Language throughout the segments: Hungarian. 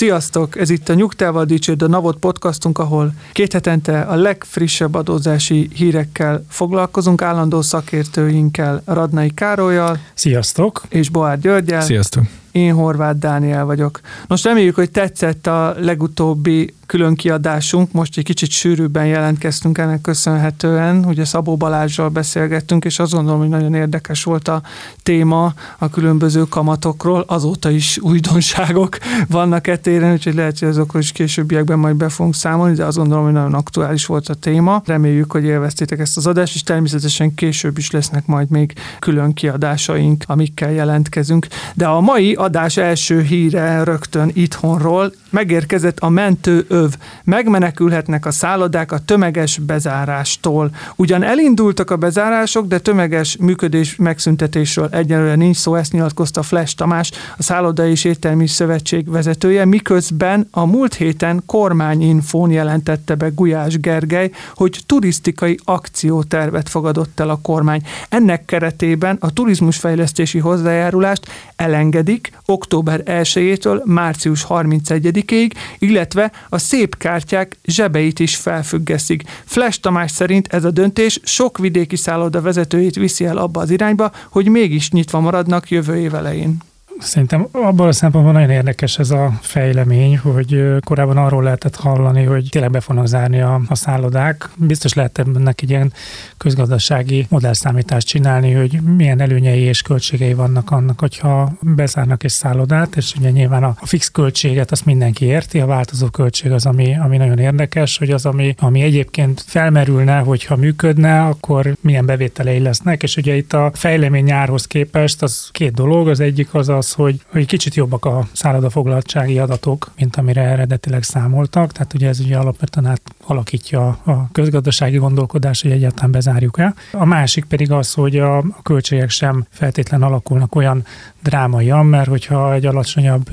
Sziasztok! Ez itt a Nyugtával Dicsőd a Navot podcastunk, ahol két hetente a legfrissebb adózási hírekkel foglalkozunk, állandó szakértőinkkel, Radnai Károlyjal Sziasztok! és Boár Györgyel. Sziasztok! Én Horváth Dániel vagyok. Most reméljük, hogy tetszett a legutóbbi külön kiadásunk, most egy kicsit sűrűbben jelentkeztünk ennek köszönhetően, ugye Szabó Balázsral beszélgettünk, és azt gondolom, hogy nagyon érdekes volt a téma a különböző kamatokról, azóta is újdonságok vannak e téren, úgyhogy lehet, hogy azokról is későbbiekben majd be fogunk számolni, de azt gondolom, hogy nagyon aktuális volt a téma. Reméljük, hogy élveztétek ezt az adást, és természetesen később is lesznek majd még külön kiadásaink, amikkel jelentkezünk. De a mai adás első híre rögtön itthonról megérkezett a mentőöv. Megmenekülhetnek a szállodák a tömeges bezárástól. Ugyan elindultak a bezárások, de tömeges működés megszüntetésről egyelőre nincs szó, ezt nyilatkozta Flash Tamás, a Szállodai és Éttermi Szövetség vezetője, miközben a múlt héten kormányinfón jelentette be Gulyás Gergely, hogy turisztikai akciótervet fogadott el a kormány. Ennek keretében a turizmusfejlesztési hozzájárulást elengedik október 1-től március 31-ig, illetve a szép kártyák zsebeit is felfüggesztik. Flash Tamás szerint ez a döntés sok vidéki szálloda vezetőjét viszi el abba az irányba, hogy mégis nyitva maradnak jövő év elején. Szerintem abban a szempontból nagyon érdekes ez a fejlemény, hogy korábban arról lehetett hallani, hogy tényleg be fognak zárni a, a szállodák. Biztos lehet ennek egy ilyen közgazdasági modellszámítást csinálni, hogy milyen előnyei és költségei vannak annak, hogyha bezárnak egy szállodát, és ugye nyilván a, fix költséget azt mindenki érti, a változó költség az, ami, ami nagyon érdekes, hogy az, ami, ami egyébként felmerülne, hogyha működne, akkor milyen bevételei lesznek, és ugye itt a fejlemény nyárhoz képest az két dolog, az egyik az az, hogy, hogy kicsit jobbak a szállodafoglaltsági adatok, mint amire eredetileg számoltak, tehát ugye ez ugye alapvetően át alakítja a közgazdasági gondolkodás, hogy egyáltalán bezárjuk-e. A másik pedig az, hogy a, a költségek sem feltétlen alakulnak olyan drámaian, mert hogyha egy alacsonyabb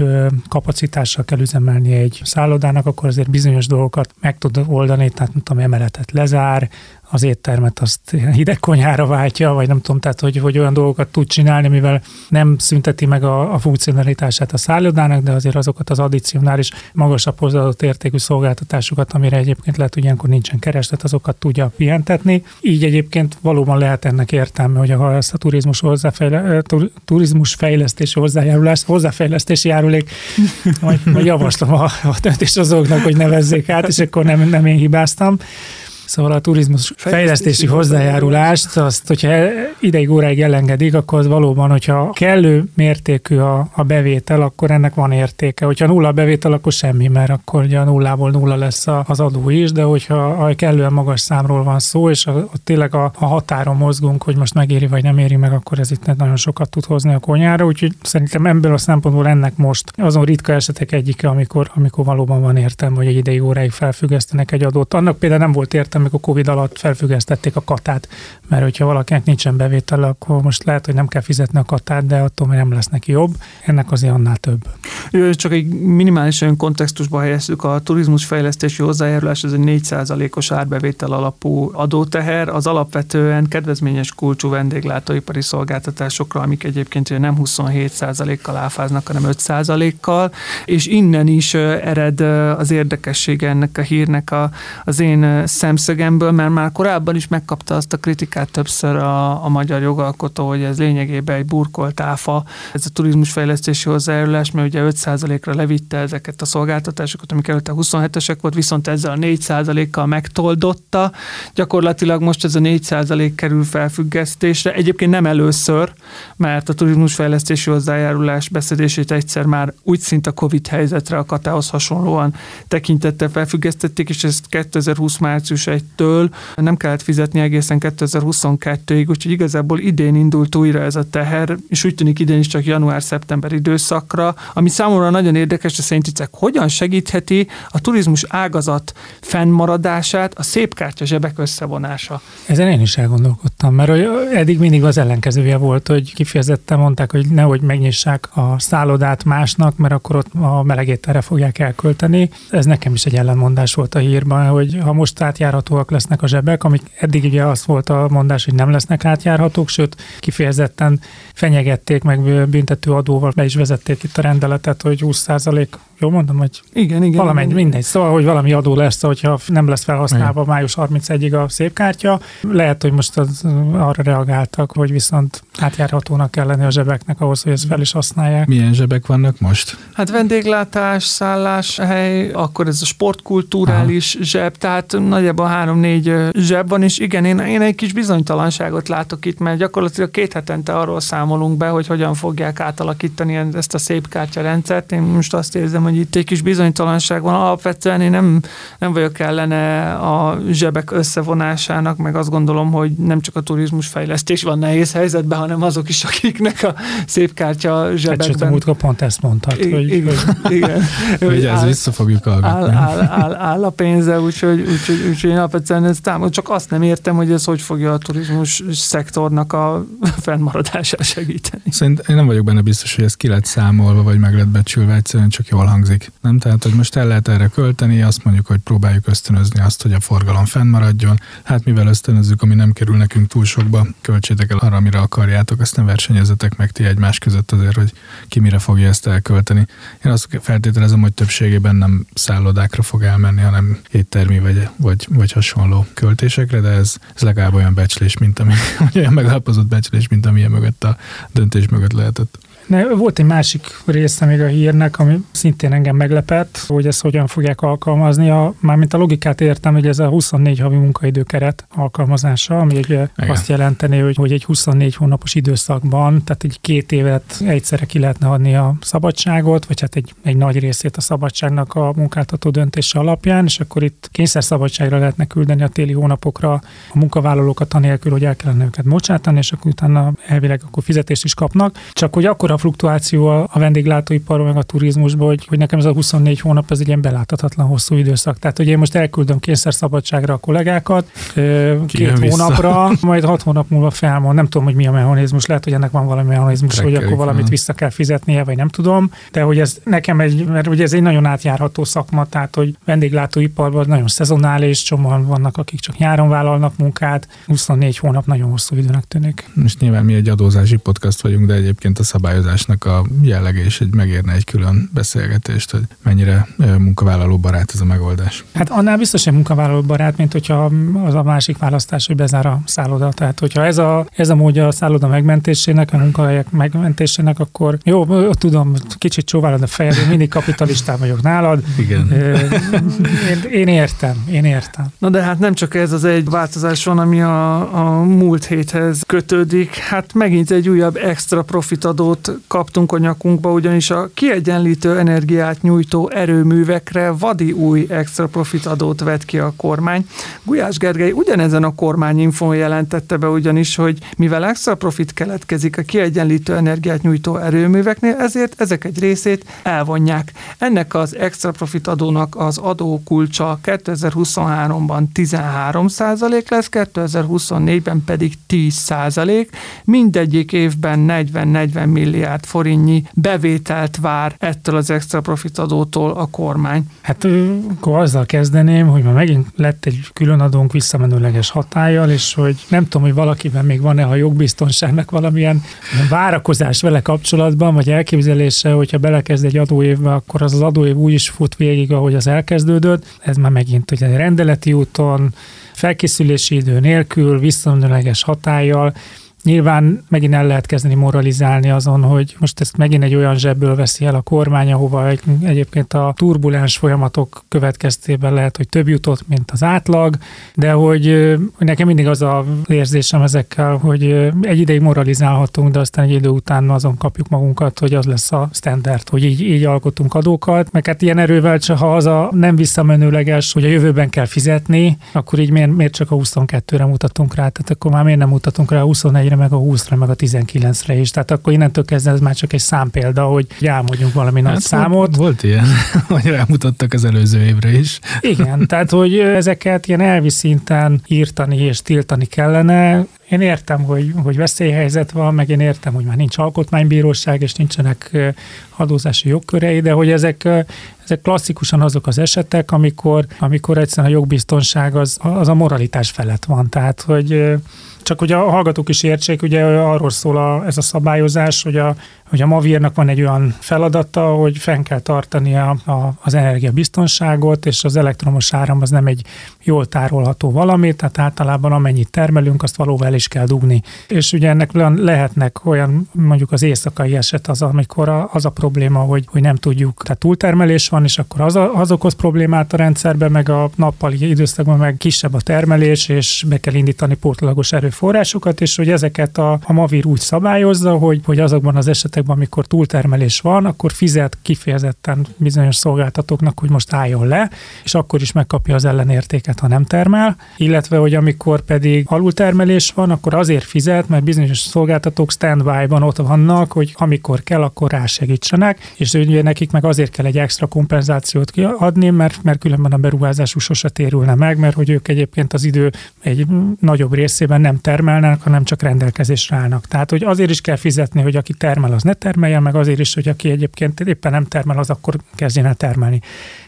kapacitással kell üzemelni egy szállodának, akkor azért bizonyos dolgokat meg tud oldani, tehát nem tudom, emeletet lezár, az éttermet azt hideg konyhára váltja, vagy nem tudom, tehát hogy, hogy olyan dolgokat tud csinálni, mivel nem szünteti meg a, a funkcionalitását a szállodának, de azért azokat az addicionális magasabb hozzáadott értékű szolgáltatásokat, amire egyébként lehet, hogy ilyenkor nincsen kereslet, azokat tudja pihentetni. Így egyébként valóban lehet ennek értelme, hogy ha ezt a turizmus, hozzáfejle, turizmus fejlesztési hozzájárulás, hozzáfejlesztési járulék, majd, majd javaslom a, a döntéshozóknak, hogy nevezzék át, és akkor nem, nem én hibáztam. Szóval a turizmus fejlesztési hozzájárulást, azt, hogyha ideig óráig elengedik, akkor az valóban, hogyha kellő mértékű a, a bevétel, akkor ennek van értéke. Hogyha nulla a bevétel, akkor semmi, mert akkor ugye a nullából nulla lesz az adó is, de hogyha a kellően magas számról van szó, és a, a tényleg a, a határon mozgunk, hogy most megéri vagy nem éri meg, akkor ez itt nagyon sokat tud hozni a konyára, úgyhogy szerintem ebből a szempontból ennek most azon ritka esetek egyike, amikor, amikor valóban van értelme, hogy egy ideig óráig felfüggesztenek egy adót. Annak például nem volt értelme, amikor Covid alatt felfüggesztették a katát, mert hogyha valakinek nincsen bevétel, akkor most lehet, hogy nem kell fizetni a katát, de attól még nem lesz neki jobb. Ennek azért annál több. Csak egy minimális olyan kontextusba helyezzük, a turizmus fejlesztési hozzájárulás, ez egy 4%-os árbevétel alapú adóteher, az alapvetően kedvezményes kulcsú vendéglátóipari szolgáltatásokra, amik egyébként nem 27%-kal áfáznak, hanem 5%-kal, és innen is ered az érdekessége ennek a hírnek a, az én szemszögemből, mert már korábban is megkapta azt a kritikát többször a, a magyar jogalkotó, hogy ez lényegében egy burkolt áfa, ez a turizmusfejlesztési hozzájárulás, mert ugye 5%-ra levitte ezeket a szolgáltatásokat, amik előtte 27-esek volt, viszont ezzel a 4%-kal megtoldotta. Gyakorlatilag most ez a 4% kerül felfüggesztésre. Egyébként nem először, mert a turizmusfejlesztési hozzájárulás beszedését egyszer már úgy szint a Covid helyzetre, a katához hasonlóan tekintette felfüggesztették, és ezt 2020 március 2021-től nem kellett fizetni egészen 2022-ig, úgyhogy igazából idén indult újra ez a teher, és úgy tűnik idén is csak január-szeptember időszakra, ami számomra nagyon érdekes, hogy szerintitek hogyan segítheti a turizmus ágazat fennmaradását a szépkártya zsebek összevonása. Ezen én is elgondolkodtam, mert eddig mindig az ellenkezője volt, hogy kifejezetten mondták, hogy nehogy megnyissák a szállodát másnak, mert akkor ott a melegét erre fogják elkölteni. Ez nekem is egy ellenmondás volt a hírban, hogy ha most átjárhatóak lesznek a zsebek, amik eddig ugye az volt a mondás, hogy nem lesznek átjárhatók, sőt kifejezetten fenyegették meg büntető adóval, be is vezették itt a rendeletet, hogy 20% Jó mondom, hogy igen, igen, valamennyi, igen. mindegy. Szóval, hogy valami adó lesz, hogyha nem lesz felhasználva igen. május 31-ig a szép kártya. Lehet, hogy most az, arra reagáltak, hogy viszont átjárhatónak kell lenni a zsebeknek ahhoz, hogy ezt fel is használják. Milyen zsebek vannak most? Hát vendéglátás, szálláshely, akkor ez a sportkulturális Aha. zseb, tehát nagyjából három-négy zseb van, és igen, én, én egy kis bizonytalanságot látok itt, mert gyakorlatilag két hetente arról számolunk be, hogy hogyan fogják átalakítani ezt a szép kártyarendszert. Én most azt érzem, hogy itt egy kis bizonytalanság van. Alapvetően én nem, nem vagyok ellene a zsebek összevonásának, meg azt gondolom, hogy nem csak a turizmus fejlesztés van nehéz helyzetben, hanem azok is, akiknek a szép kártya zsebekben. Hát, sőt, pont ezt mondtad. I- hogy, igen, hogy, igen. hogy áll, vissza fogjuk hallgatni. Áll, áll, áll, áll a pénze, úgyhogy, úgyhogy, úgyhogy én alapvetően ezt támad, csak azt nem értem, hogy ez hogy fogja a turizmus szektornak a fennmaradását segíteni. Szerint én nem vagyok benne biztos, hogy ez ki lett számolva, vagy meg lett becsülve, egyszerűen csak jól hangzik. Nem? Tehát, hogy most el lehet erre költeni, azt mondjuk, hogy próbáljuk ösztönözni azt, hogy a forgalom fennmaradjon. Hát mivel ösztönözzük, ami nem kerül nekünk túl sokba, költsétek el arra, amire akarjátok, nem versenyezetek meg ti egymás között azért, hogy ki mire fogja ezt elkölteni. Én azt feltételezem, hogy többségében nem szállodákra fog elmenni, hanem éttermi vagy, vagy, vagy hasonló költésekre, de ez, ez legalább olyan becslés, mint ami, olyan megalapozott becslés, mint amilyen mögött a döntés mögött lehetett. Ne, volt egy másik része még a hírnek, ami szintén engem meglepett, hogy ezt hogyan fogják alkalmazni. A, mármint a logikát értem, hogy ez a 24 havi munkaidőkeret alkalmazása, ami egy, azt jelenteni, hogy, hogy egy 24 hónapos időszakban, tehát egy két évet egyszerre ki lehetne adni a szabadságot, vagy hát egy, egy nagy részét a szabadságnak a munkáltató döntése alapján, és akkor itt kényszer szabadságra lehetne küldeni a téli hónapokra a munkavállalókat anélkül, hogy el kellene őket bocsátani, és akkor utána elvileg akkor fizetést is kapnak. Csak hogy akkor a fluktuáció a vendéglátóiparban, meg a turizmusban, hogy, hogy nekem ez a 24 hónap, ez egy ilyen beláthatatlan hosszú időszak. Tehát, hogy én most elküldöm kényszer szabadságra a kollégákat két hónapra, majd hat hónap múlva felmond. Nem tudom, hogy mi a mechanizmus. Lehet, hogy ennek van valami mechanizmus, Trekkelik, hogy akkor valamit vissza kell fizetnie, vagy nem tudom. De hogy ez nekem egy, mert ugye ez egy nagyon átjárható szakma, tehát hogy vendéglátóiparban nagyon szezonális, csomóan vannak, akik csak nyáron vállalnak munkát. 24 hónap nagyon hosszú időnek tűnik. Most nyilván mi egy adózási podcast vagyunk, de egyébként a szabályozásnak a jellege is egy megérne egy külön beszélgetést, hogy mennyire munkavállaló barát ez a megoldás. Hát annál biztos, hogy munkavállaló barát, mint hogyha az a másik választás, hogy bezár a szálloda. Tehát, hogyha ez a, ez a módja a szálloda megmentésének, a munkahelyek megmentésének, akkor jó, tudom, kicsit csóválod a fejed, én mindig kapitalistán vagyok nálad. Igen. Én, én értem, én értem. Na de hát nem csak ez az egy változás van, ami a, a múlt héthez kötődik, hát megint egy újabb extra profitadót kaptunk a nyakunkba, ugyanis a kiegyenlítő energiát nyújtó erőművekre vadi új extra profitadót vett ki a kormány. Gulyás Gergely ugyanezen a kormányinfon jelentette be ugyanis, hogy mivel extra profit keletkezik a kiegyenlítő energiát nyújtó erőműveknél, ezért ezek egy részét elvonják. Ennek az extra profit adónak az adókulcsa 2023-ban 13% lesz, 2024-ben pedig 10% Mindegyik évben 40-40 milliárd forintnyi bevételt vár ettől az extra profit adótól a kormány. Hát akkor azzal kezdeném, hogy ma megint lett egy külön adónk visszamenőleges hatállyal, és hogy nem tudom, hogy valakiben még van-e a jogbiztonságnak valamilyen várakozás vele kapcsolatban, vagy elképzelése, hogyha belekezd egy adóévbe, akkor az az adóév úgy is fut végig, ahogy az elkezdődött. Ez már megint ugye rendeleti úton, felkészülési idő nélkül, visszamenőleges hatállyal, Nyilván megint el lehet kezdeni moralizálni azon, hogy most ezt megint egy olyan zsebből veszi el a kormány, ahova egy, egyébként a turbulens folyamatok következtében lehet, hogy több jutott, mint az átlag, de hogy, hogy nekem mindig az a érzésem ezekkel, hogy egy ideig moralizálhatunk, de aztán egy idő után azon kapjuk magunkat, hogy az lesz a standard, hogy így, így alkotunk adókat, meg hát ilyen erővel, csak ha az a nem visszamenőleges, hogy a jövőben kell fizetni, akkor így miért, miért csak a 22-re mutatunk rá, tehát akkor már miért nem mutatunk rá a 24-re, meg a 20-ra, meg a 19-re is. Tehát akkor innentől kezdve ez már csak egy számpélda, hogy elmondjunk valami hát nagy számot. Volt, volt ilyen, hogy rámutattak az előző évre is. Igen, tehát hogy ezeket ilyen elvi szinten írtani és tiltani kellene. Én értem, hogy, hogy veszélyhelyzet van, meg én értem, hogy már nincs alkotmánybíróság, és nincsenek adózási jogkörei, de hogy ezek, ezek klasszikusan azok az esetek, amikor, amikor egyszerűen a jogbiztonság az, az a moralitás felett van. Tehát, hogy csak hogy a hallgatók is értsék, ugye arról szól a, ez a szabályozás, hogy a, hogy a Mavírnak van egy olyan feladata, hogy fenn kell tartani a, a, az energiabiztonságot, és az elektromos áram az nem egy jól tárolható valami, tehát általában amennyit termelünk, azt valóval is kell dugni. És ugye ennek lehetnek olyan, mondjuk az éjszakai eset az, amikor a, az a probléma, hogy, hogy nem tudjuk, tehát túltermelés van, és akkor az, a, az okoz problémát a rendszerbe, meg a nappali időszakban meg kisebb a termelés, és be kell indítani pótlagos erőforrásokat, és hogy ezeket a, a Mavir úgy szabályozza, hogy, hogy azokban az esetekben, amikor túltermelés van, akkor fizet kifejezetten bizonyos szolgáltatóknak, hogy most álljon le, és akkor is megkapja az ellenértéket, ha nem termel, illetve, hogy amikor pedig alultermelés van, akkor azért fizet, mert bizonyos szolgáltatók standby-ban ott vannak, hogy amikor kell, akkor rásegítsenek, és ugye nekik meg azért kell egy extra kompenzációt adni, mert, mert különben a beruházásuk sose térülne meg, mert hogy ők egyébként az idő egy nagyobb részében nem termelnek, hanem csak rendelkezésre állnak. Tehát, hogy azért is kell fizetni, hogy aki termel, az ne termeljen, meg azért is, hogy aki egyébként éppen nem termel, az akkor kezdjen el termelni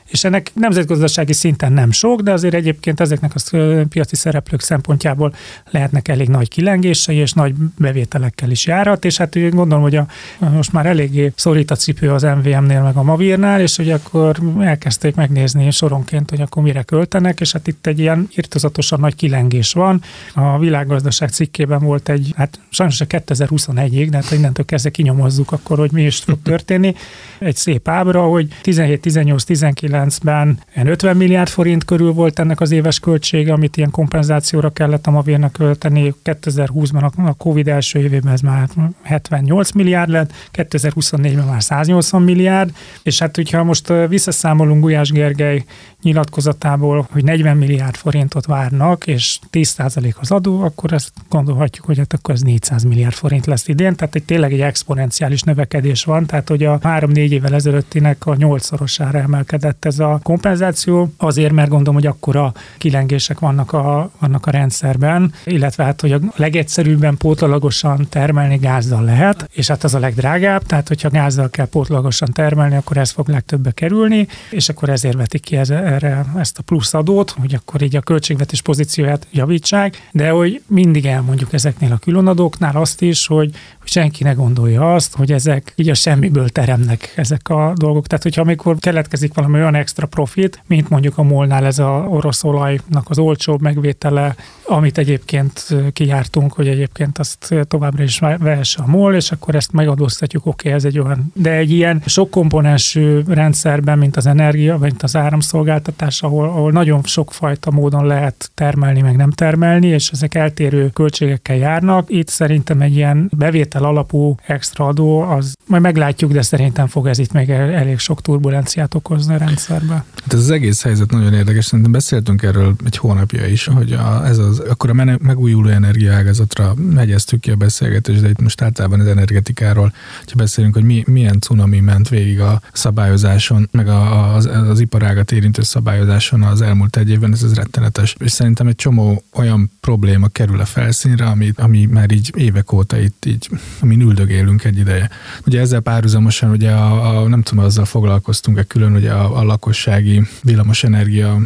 és ennek nemzetgazdasági szinten nem sok, de azért egyébként ezeknek a piaci szereplők szempontjából lehetnek elég nagy kilengései, és nagy bevételekkel is járhat, és hát gondolom, hogy a, most már eléggé szorít a cipő az MVM-nél, meg a Mavirnál, és hogy akkor elkezdték megnézni soronként, hogy akkor mire költenek, és hát itt egy ilyen irtozatosan nagy kilengés van. A világgazdaság cikkében volt egy, hát sajnos a 2021-ig, de hát innentől kezdve kinyomozzuk akkor, hogy mi is fog történni. Egy szép ábra, hogy 17, 18, 19 2009-ben 50 milliárd forint körül volt ennek az éves költsége, amit ilyen kompenzációra kellett a Mavérnak költeni. 2020-ban a Covid első évében ez már 78 milliárd lett, 2024-ben már 180 milliárd, és hát hogyha most visszaszámolunk Gulyás Gergely nyilatkozatából, hogy 40 milliárd forintot várnak, és 10% az adó, akkor ezt gondolhatjuk, hogy hát akkor ez 400 milliárd forint lesz idén, tehát egy tényleg egy exponenciális növekedés van, tehát hogy a 3-4 évvel ezelőttinek a 8-szorosára emelkedett ez a kompenzáció, azért, mert gondolom, hogy akkora kilengések vannak a, vannak a rendszerben, illetve hát, hogy a legegyszerűbben pótlalagosan termelni gázzal lehet, és hát az a legdrágább, tehát hogyha gázzal kell pótlalagosan termelni, akkor ez fog legtöbbe kerülni, és akkor ezért vetik ki ez, erre ezt a plusz adót, hogy akkor így a költségvetés pozícióját javítsák, de hogy mindig elmondjuk ezeknél a különadóknál azt is, hogy, senki ne gondolja azt, hogy ezek így a semmiből teremnek ezek a dolgok. Tehát, hogyha amikor keletkezik valami olyan extra profit, mint mondjuk a molnál ez a orosz olajnak az olcsóbb megvétele, amit egyébként kijártunk, hogy egyébként azt továbbra is vehesse a MOL, és akkor ezt megadóztatjuk, oké, okay, ez egy olyan. De egy ilyen sok komponensű rendszerben, mint az energia, mint az áramszolgáltatás, ahol, ahol nagyon sokfajta módon lehet termelni, meg nem termelni, és ezek eltérő költségekkel járnak. Itt szerintem egy ilyen bevétel alapú extra adó, az majd meglátjuk, de szerintem fog ez itt még elég sok turbulenciát okozni a rendszerbe. Hát ez az egész helyzet nagyon érdekes, szerintem beszéltünk erről egy hónapja is, hogy a, ez az akkor a megújuló energiaágazatra hegyeztük ki a beszélgetést, de itt most általában az energetikáról, ha beszélünk, hogy mi, milyen cunami ment végig a szabályozáson, meg a, az, az iparágat érintő szabályozáson az elmúlt egy évben, ez, ez rettenetes. És szerintem egy csomó olyan probléma kerül a felszínre, ami, ami már így évek óta itt így, amin üldögélünk egy ideje. Ugye ezzel párhuzamosan ugye a, a nem tudom, azzal foglalkoztunk-e külön, ugye a, a lakossági villamosenergia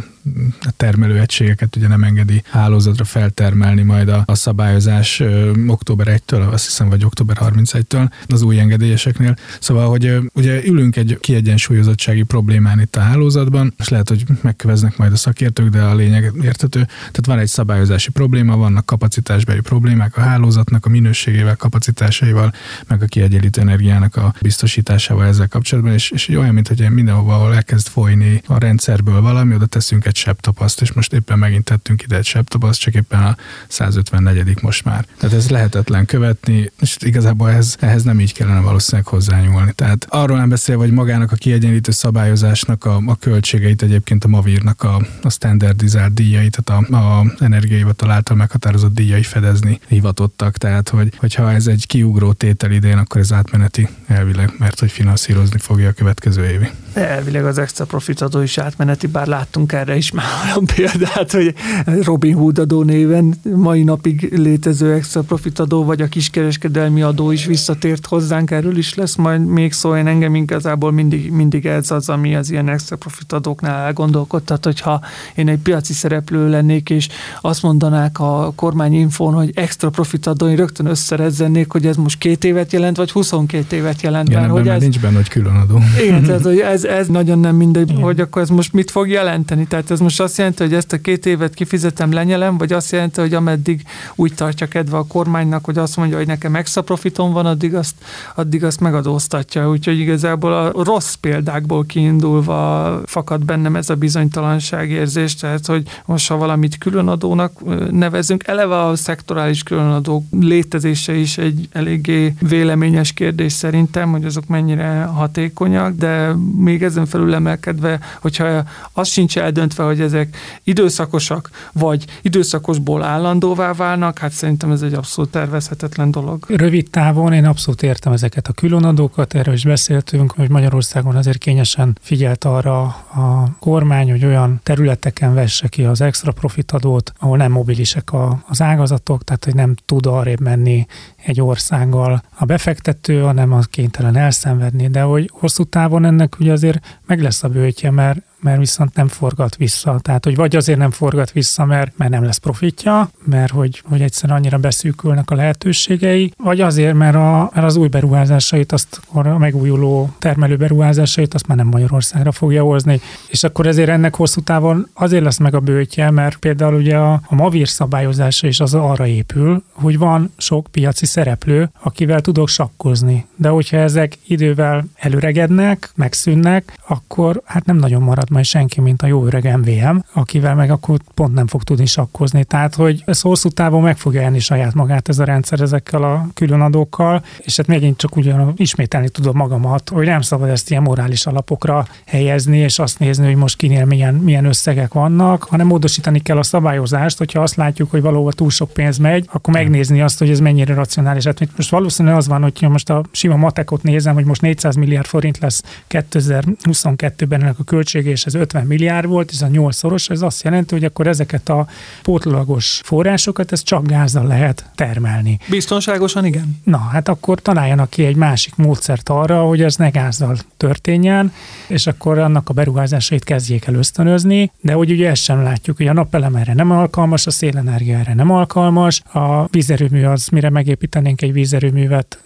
termelőegységeket ugye nem engedi hálózatra feltermelni majd a, a szabályozás ö, október 1-től, azt hiszem, vagy október 31-től az új engedélyeseknél. Szóval, hogy ö, ugye ülünk egy kiegyensúlyozottsági problémán itt a hálózatban, és lehet, hogy megköveznek majd a szakértők, de a lényeg értető. Tehát van egy szabályozási probléma, vannak kapacitásbeli problémák a hálózatnak, a minőségével, kapacitásaival, meg a kiegyenlítő energiának a biztosításával ezzel kapcsolatban, és, és olyan, mint hogy mindenhova, ahol elkezd folyni a rendszerből valami, oda teszünk egy sebtapaszt, és most éppen megint tettünk ide egy sebtapaszt, csak éppen a 154 most már. Tehát ez lehetetlen követni, és igazából ehhez, ehhez nem így kellene valószínűleg hozzányúlni. Tehát arról nem beszél, hogy magának a kiegyenlítő szabályozásnak a, a költségeit egyébként a Mavírnak a, a standardizált díjait, tehát a, a energiaivatal által meghatározott díjai fedezni hivatottak. Tehát, hogy, hogyha ez egy kiugró tétel idén, akkor ez átmeneti elvileg, mert hogy finanszírozni fogja a következő évi. Elvileg az extra profit adó is átmeneti, bár láttunk erre is már olyan példát, hogy Robin Hood adó néven mai napig létező extra profit adó, vagy a kiskereskedelmi adó is visszatért hozzánk, erről is lesz majd még szó, én engem igazából mindig, mindig ez az, ami az ilyen extra profit adóknál elgondolkodtat, hogyha én egy piaci szereplő lennék, és azt mondanák a kormányinfón, hogy extra profit adó, én rögtön összerezzennék, hogy ez most két évet jelent, vagy 22 évet jelent. Igen, mert, hogy ez, nincs benne, hogy külön adó. Igen, tehát hogy ez, ez nagyon nem mindegy, Igen. hogy akkor ez most mit fog jelenteni. Tehát ez most azt jelenti, hogy ezt a két évet kifizetem, lenyelem, vagy azt jelenti, hogy ameddig úgy tartja kedve a kormánynak, hogy azt mondja, hogy nekem extra profitom van, addig azt, addig azt megadóztatja. Úgyhogy igazából a rossz példákból kiindulva fakad bennem ez a bizonytalanság érzés, tehát hogy most ha valamit különadónak nevezünk, eleve a szektorális különadók létezése is egy eléggé véleményes kérdés szerintem, hogy azok mennyire hatékonyak, de még ezen felül emelkedve, hogyha az sincs eldöntve, hogy ezek időszakosak, vagy időszakosból állandóvá válnak, hát szerintem ez egy abszolút tervezhetetlen dolog. Rövid távon én abszolút értem ezeket a különadókat, erről is beszéltünk, hogy Magyarországon azért kényesen figyelt arra a kormány, hogy olyan területeken vesse ki az extra profitadót, ahol nem mobilisek a, az ágazatok, tehát hogy nem tud arrébb menni egy országgal a befektető, hanem az kénytelen elszenvedni, de hogy hosszú távon ennek ugye azért meg lesz a bőtje, mert mert viszont nem forgat vissza. Tehát, hogy vagy azért nem forgat vissza, mert, mert nem lesz profitja, mert hogy, hogy egyszerűen annyira beszűkülnek a lehetőségei, vagy azért, mert, a, mert az új beruházásait, azt a megújuló termelő beruházásait azt már nem Magyarországra fogja hozni. És akkor ezért ennek hosszú távon azért lesz meg a bőtje, mert például ugye a, a Mavir szabályozása is az arra épül, hogy van sok piaci szereplő, akivel tudok sakkozni. De hogyha ezek idővel előregednek, megszűnnek, akkor hát nem nagyon marad majd senki, mint a jó öreg MVM, akivel meg akkor pont nem fog tudni sakkozni. Tehát, hogy ez hosszú távon meg fogja elni saját magát ez a rendszer ezekkel a különadókkal, és hát megint csak ugyan ismételni tudom magamat, hogy nem szabad ezt ilyen morális alapokra helyezni, és azt nézni, hogy most kinél milyen, milyen összegek vannak, hanem módosítani kell a szabályozást, hogyha azt látjuk, hogy valahol túl sok pénz megy, akkor megnézni azt, hogy ez mennyire racionális. Hát most valószínűleg az van, hogy most a sima matekot nézem, hogy most 400 milliárd forint lesz 2022-ben ennek a költsége, és ez 50 milliárd volt, ez a 8 szoros, ez azt jelenti, hogy akkor ezeket a pótlagos forrásokat, ez csak gázzal lehet termelni. Biztonságosan igen? Na, hát akkor találjanak ki egy másik módszert arra, hogy ez ne gázzal történjen, és akkor annak a beruházásait kezdjék el ösztönözni, de hogy ugye ezt sem látjuk, hogy a napelem erre nem alkalmas, a szélenergia erre nem alkalmas, a vízerőmű az, mire megépítenénk egy vízerőművet,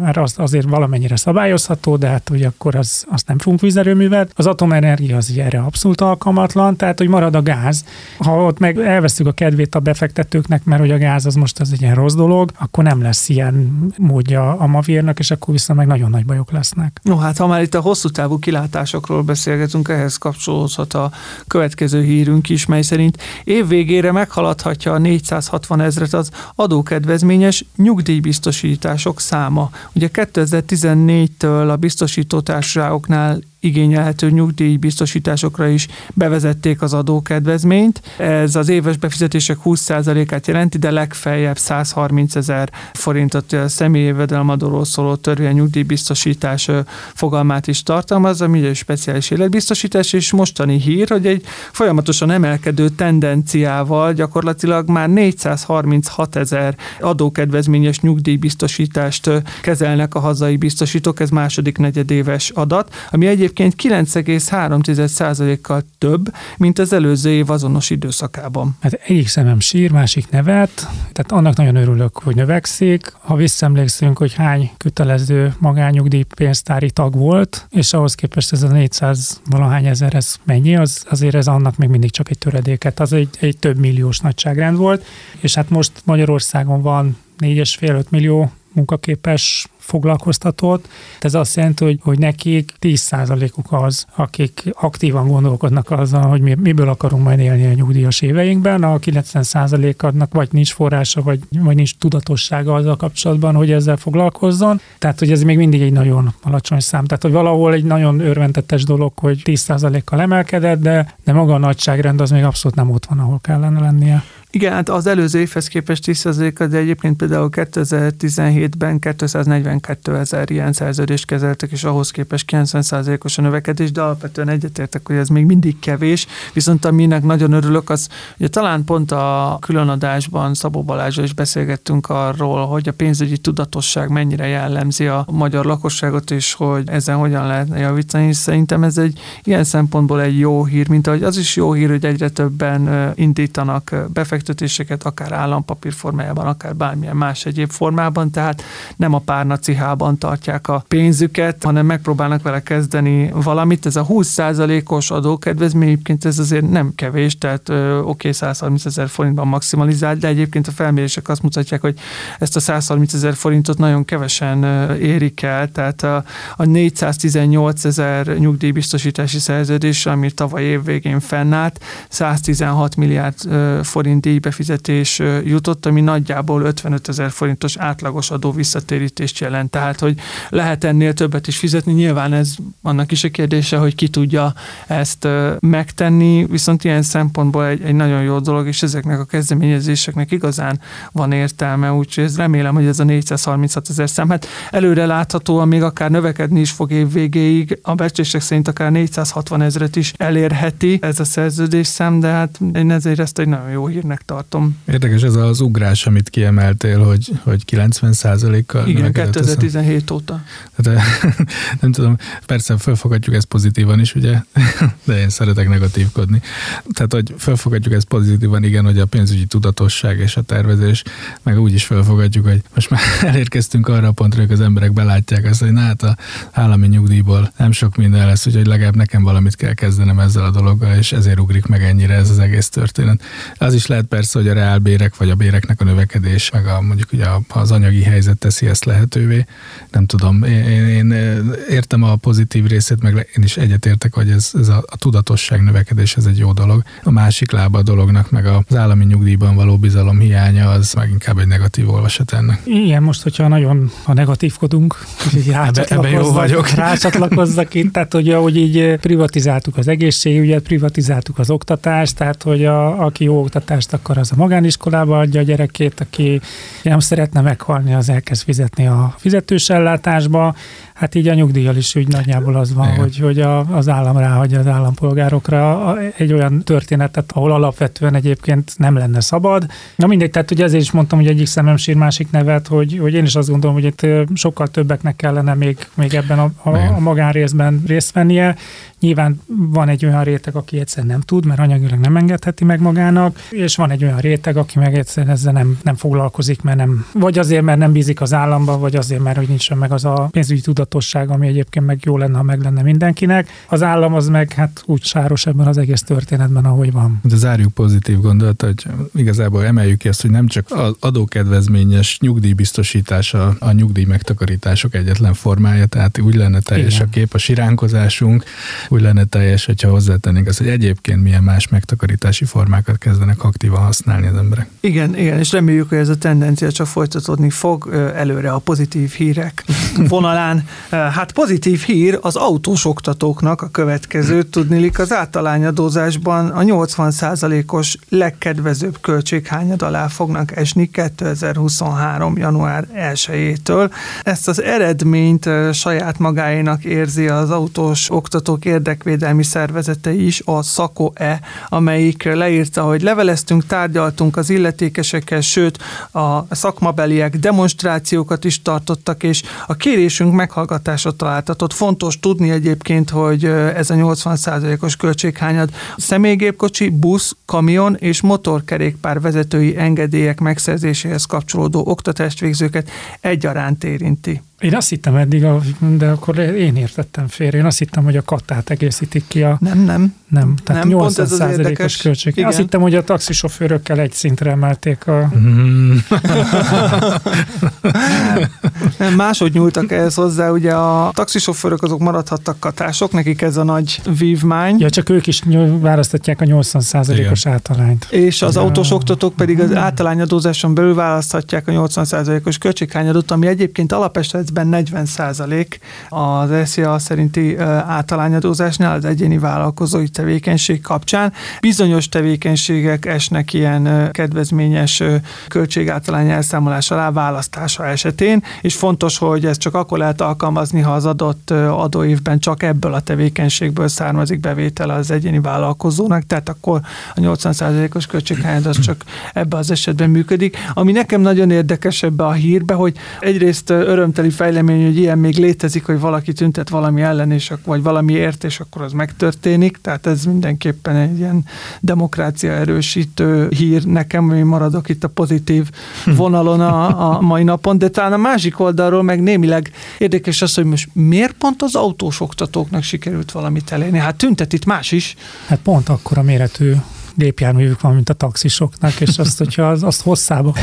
mert az azért valamennyire szabályozható, de hát hogy akkor az, azt nem fogunk vízerőművet. Az atomenergia az erre abszolút alkalmatlan, tehát hogy marad a gáz. Ha ott meg elveszük a kedvét a befektetőknek, mert hogy a gáz az most az egy ilyen rossz dolog, akkor nem lesz ilyen módja a mavírnak, és akkor vissza meg nagyon nagy bajok lesznek. No hát, ha már itt a hosszú távú kilátásokról beszélgetünk, ehhez kapcsolódhat a következő hírünk is, mely szerint év végére meghaladhatja a 460 ezret az adókedvezményes nyugdíjbiztosítások száma. Ugye 2014-től a biztosítótársaságoknál igényelhető nyugdíjbiztosításokra is bevezették az adókedvezményt. Ez az éves befizetések 20%-át jelenti, de legfeljebb 130 ezer forintot személyi jövedelmadóról szóló törvény nyugdíjbiztosítás fogalmát is tartalmaz, ami egy speciális életbiztosítás, és mostani hír, hogy egy folyamatosan emelkedő tendenciával gyakorlatilag már 436 ezer adókedvezményes nyugdíjbiztosítást kezelnek a hazai biztosítók, ez második negyedéves adat, ami egyébként egyébként 9,3%-kal több, mint az előző év azonos időszakában. Hát egyik szemem sír, másik nevet, tehát annak nagyon örülök, hogy növekszik. Ha visszaemlékszünk, hogy hány kötelező magányugdíj pénztári tag volt, és ahhoz képest ez a 400 valahány ezer, ez mennyi, az, azért ez annak még mindig csak egy töredéket, az egy, egy több milliós nagyságrend volt, és hát most Magyarországon van 4,5-5 millió munkaképes foglalkoztatott. Ez azt jelenti, hogy, hogy nekik 10%-uk az, akik aktívan gondolkodnak azzal, hogy mi, miből akarunk majd élni a nyugdíjas éveinkben. A 90%-adnak vagy nincs forrása, vagy, vagy nincs tudatossága azzal kapcsolatban, hogy ezzel foglalkozzon. Tehát, hogy ez még mindig egy nagyon alacsony szám. Tehát, hogy valahol egy nagyon örventetes dolog, hogy 10%-kal emelkedett, de, de maga a nagyságrend az még abszolút nem ott van, ahol kellene lennie. Igen, hát az előző évhez képest 10 de egyébként például 2017-ben 242 ezer ilyen szerződést kezeltek, és ahhoz képest 90%-os a növekedés, de alapvetően egyetértek, hogy ez még mindig kevés, viszont aminek nagyon örülök, az ugye talán pont a különadásban Szabó Balázsra is beszélgettünk arról, hogy a pénzügyi tudatosság mennyire jellemzi a magyar lakosságot, és hogy ezen hogyan lehetne javítani, és szerintem ez egy ilyen szempontból egy jó hír, mint ahogy az is jó hír, hogy egyre többen indítanak befektetéseket, befektetéseket, akár állampapír formájában, akár bármilyen más egyéb formában, tehát nem a párnacihában tartják a pénzüket, hanem megpróbálnak vele kezdeni valamit. Ez a 20%-os adókedvezmény egyébként ez azért nem kevés, tehát oké, okay, 130 ezer forintban maximalizált, de egyébként a felmérések azt mutatják, hogy ezt a 130 ezer forintot nagyon kevesen érik el, tehát a, a 418 ezer nyugdíjbiztosítási szerződés, ami tavaly év végén fennállt, 116 milliárd forint díjbefizetés jutott, ami nagyjából 55 ezer forintos átlagos adó visszatérítést jelent. Tehát, hogy lehet ennél többet is fizetni, nyilván ez annak is a kérdése, hogy ki tudja ezt megtenni, viszont ilyen szempontból egy, egy nagyon jó dolog, és ezeknek a kezdeményezéseknek igazán van értelme, úgyhogy ez remélem, hogy ez a 436 ezer szám, hát előre láthatóan még akár növekedni is fog év végéig, a becslések szerint akár 460 ezeret is elérheti ez a szerződés szám, de hát én ezért ezt egy nagyon jó hírnek tartom. Érdekes ez az ugrás, amit kiemeltél, hogy, hogy 90%-kal Igen, 2017 óta. Tehát, nem tudom, persze felfogadjuk ezt pozitívan is, ugye, de én szeretek negatívkodni. Tehát, hogy felfogadjuk ezt pozitívan, igen, hogy a pénzügyi tudatosság és a tervezés, meg úgy is felfogadjuk, hogy most már elérkeztünk arra a pontra, hogy az emberek belátják azt, hogy na hát a állami nyugdíjból nem sok minden lesz, úgyhogy legalább nekem valamit kell kezdenem ezzel a dologgal, és ezért ugrik meg ennyire ez az egész történet. Az is lehet persze, hogy a reálbérek vagy a béreknek a növekedés, meg a, mondjuk ugye az anyagi helyzet teszi ezt lehetővé. Nem tudom, én, én, én értem a pozitív részét, meg én is egyetértek, hogy ez, ez a, a tudatosság növekedés, ez egy jó dolog. A másik lába a dolognak, meg az állami nyugdíjban való bizalom hiánya, az meg inkább egy negatív olvasat ennek. Igen, most, hogyha nagyon a negatívkodunk, ebbe, ebbe jó vagyok. Rácsatlakozzak itt, tehát hogy, hogy így privatizáltuk az egészségügyet, privatizáltuk az oktatást, tehát hogy a, aki jó oktatást akar, az a magániskolába adja a gyerekét, aki nem szeretne meghalni, az elkezd fizetni a fizetős ellátásba. Hát így a nyugdíjjal is úgy nagyjából az van, Igen. hogy, hogy a, az állam ráhagyja az állampolgárokra egy olyan történetet, ahol alapvetően egyébként nem lenne szabad. Na mindegy, tehát ugye ezért is mondtam, hogy egyik szemem sír másik nevet, hogy, hogy én is azt gondolom, hogy itt sokkal többeknek kellene még, még ebben a, a, a magánrészben részt vennie. Nyilván van egy olyan réteg, aki egyszer nem tud, mert anyagilag nem engedheti meg magának, és van egy olyan réteg, aki meg egyszer ezzel nem, nem foglalkozik, mert nem, vagy azért, mert nem bízik az államba, vagy azért, mert hogy nincs meg az a pénzügyi tudatosság, ami egyébként meg jó lenne, ha meg lenne mindenkinek. Az állam az meg hát úgy sáros ebben az egész történetben, ahogy van. De zárjuk pozitív gondolat, hogy igazából emeljük ki azt, hogy nem csak az adókedvezményes nyugdíjbiztosítás a, a nyugdíj megtakarítások egyetlen formája, tehát úgy lenne teljes Igen. a kép, a siránkozásunk, úgy lenne teljes, hogyha hozzátennénk azt, hogy egyébként milyen más megtakarítási formákat kezdenek aktívan használni az emberek. Igen, igen, és reméljük, hogy ez a tendencia csak folytatódni fog előre a pozitív hírek vonalán. Hát pozitív hír az autós oktatóknak a következő, tudnilik az általányadózásban a 80%-os legkedvezőbb költséghányad alá fognak esni 2023. január 1-től. Ezt az eredményt saját magáénak érzi az autós oktatók érdekvédelmi szervezete is, a SZAKO-E, amelyik leírta, hogy leveleztünk tárgyaltunk az illetékesekkel, sőt a szakmabeliek demonstrációkat is tartottak, és a kérésünk meghallgatásra találtatott. Fontos tudni egyébként, hogy ez a 80%-os költséghányad személygépkocsi, busz, kamion és motorkerékpár vezetői engedélyek megszerzéséhez kapcsolódó oktatást végzőket egyaránt érinti. Én azt hittem eddig, de akkor én értettem félre. Én azt hittem, hogy a kattát egészítik ki a... Nem, nem. Nem, tehát nem, 80 os költség. Igen. Azt hittem, hogy a taxisofőrökkel egy szintre emelték a... Mm. nem, máshogy nyúltak ehhez hozzá, ugye a taxisofőrök azok maradhattak katások, nekik ez a nagy vívmány. Ja, csak ők is választatják a 80% os általányt. És az ja. autós oktatók pedig az általányadózáson belül választhatják a 80% os költséghányadót, ami egyébként alapesetben percben 40 százalék az SZIA szerinti általányadózásnál az egyéni vállalkozói tevékenység kapcsán. Bizonyos tevékenységek esnek ilyen kedvezményes költségáltalány elszámolás alá választása esetén, és fontos, hogy ezt csak akkor lehet alkalmazni, ha az adott adóévben csak ebből a tevékenységből származik bevétel az egyéni vállalkozónak, tehát akkor a 80%-os költséghányad az csak ebbe az esetben működik. Ami nekem nagyon érdekes ebbe a hírbe, hogy egyrészt örömteli fejlemény, hogy ilyen még létezik, hogy valaki tüntet valami ellen, és, vagy valamiért, és akkor az megtörténik. Tehát ez mindenképpen egy ilyen demokrácia erősítő hír nekem, hogy maradok itt a pozitív vonalon a, a mai napon, de talán a másik oldalról meg némileg érdekes az, hogy most miért pont az autós oktatóknak sikerült valamit elérni? Hát tüntet itt más is. Hát pont akkor a méretű gépjárművük van, mint a taxisoknak, és azt, hogyha az, azt hosszába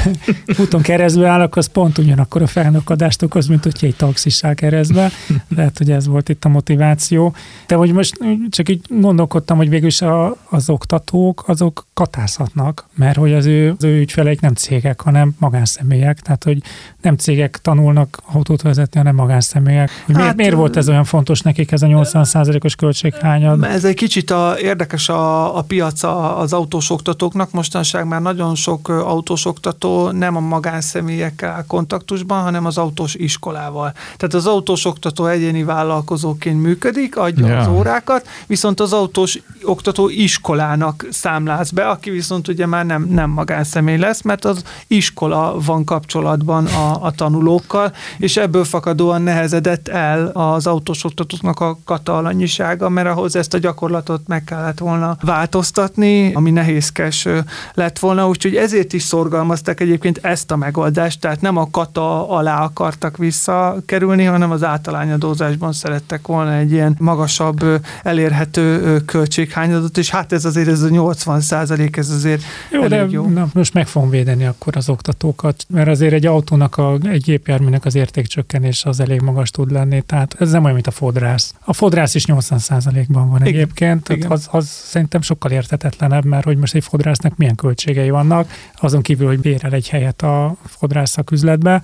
úton keresztbe állnak, az pont ugyanakkor a felnökadást okoz, mint hogyha egy taxissal keresztbe. Lehet, hogy ez volt itt a motiváció. De hogy most csak így gondolkodtam, hogy végülis a, az oktatók, azok katázhatnak, mert hogy az ő, az ő ügyfeleik nem cégek, hanem magánszemélyek. Tehát, hogy nem cégek tanulnak autót vezetni, hanem magánszemélyek. Hogy hát, miért, miért volt ez olyan fontos nekik, ez a 80%-os költséghányad? Ez egy kicsit a, érdekes a, a piac az autós oktatóknak. Mostanság már nagyon sok autós oktató nem a magánszemélyekkel kontaktusban, hanem az autós iskolával. Tehát az autós oktató egyéni vállalkozóként működik, adja ja. az órákat, viszont az autós oktató iskolának számláz be, aki viszont ugye már nem, nem magánszemély lesz, mert az iskola van kapcsolatban a a, tanulókkal, és ebből fakadóan nehezedett el az autós oktatóknak a katalanyisága, mert ahhoz ezt a gyakorlatot meg kellett volna változtatni, ami nehézkes lett volna, úgyhogy ezért is szorgalmazták egyébként ezt a megoldást, tehát nem a kata alá akartak visszakerülni, hanem az általányadózásban szerettek volna egy ilyen magasabb elérhető költséghányadot, és hát ez azért ez a 80 százalék, ez azért jó, elég de jó. Na, most meg fogom védeni akkor az oktatókat, mert azért egy autónak a, egy gépjárműnek az értékcsökkenés az elég magas tud lenni, tehát ez nem olyan, mint a fodrász. A fodrász is 80%-ban van Igen. egyébként, tehát az, az szerintem sokkal értetetlenebb, mert hogy most egy fodrásznak milyen költségei vannak, azon kívül, hogy bérel egy helyet a fodrászak üzletbe,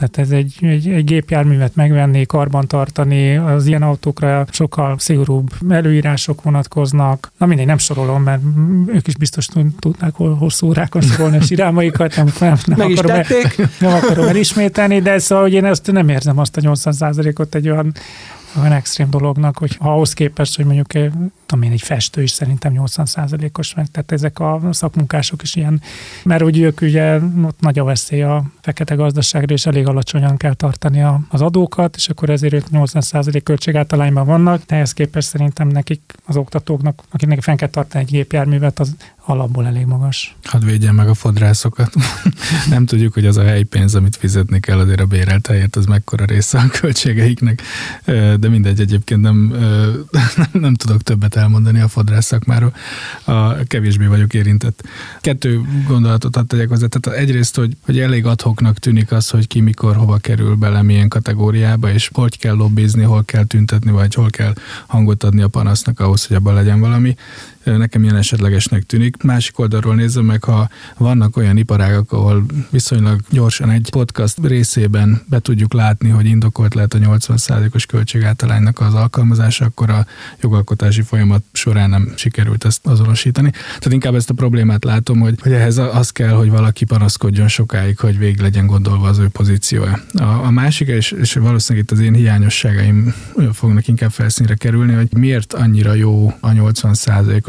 tehát ez egy, egy, egy gépjárművet megvenni, karbantartani, az ilyen autókra sokkal szigorúbb előírások vonatkoznak. Na mindegy, nem sorolom, mert ők is biztos tudnák hosszú órákon sorolni a sirámaikat, nem, nem, nem, Meg akarom, el, nem akarom elismételni, de szóval, hogy én ezt nem érzem azt a 80%-ot egy olyan olyan extrém dolognak, hogy ha ahhoz képest, hogy mondjuk eh, tudom én, egy festő is szerintem 80%-os meg, tehát ezek a szakmunkások is ilyen, mert hogy ők ugye ott nagy a veszély a fekete gazdaságra, és elég alacsonyan kell tartani a, az adókat, és akkor ezért ők 80% költségáltalányban vannak, de ehhez képest szerintem nekik az oktatóknak, akiknek fenn kell tartani egy gépjárművet, az alapból elég magas. Hadd védjen meg a fodrászokat. nem tudjuk, hogy az a helypénz, amit fizetni kell azért a bérelt helyért, az mekkora része a költségeiknek, de mindegy, egyébként nem, nem tudok többet elmondani a fodrász szakmáról. A, kevésbé vagyok érintett. Kettő gondolatot hadd tegyek hozzá. Tehát egyrészt, hogy, hogy elég adhoknak tűnik az, hogy ki mikor hova kerül bele, milyen kategóriába, és hogy kell lobbizni, hol kell tüntetni, vagy hol kell hangot adni a panasznak ahhoz, hogy abban legyen valami nekem ilyen esetlegesnek tűnik. Másik oldalról nézem meg, ha vannak olyan iparágak, ahol viszonylag gyorsan egy podcast részében be tudjuk látni, hogy indokolt lehet a 80%-os költségáltalánynak az alkalmazása, akkor a jogalkotási folyamat során nem sikerült ezt azonosítani. Tehát inkább ezt a problémát látom, hogy, hogy ehhez az kell, hogy valaki panaszkodjon sokáig, hogy végig legyen gondolva az ő pozíciója. A, a másik, és, és valószínűleg itt az én hiányosságaim fognak inkább felszínre kerülni, hogy miért annyira jó a 80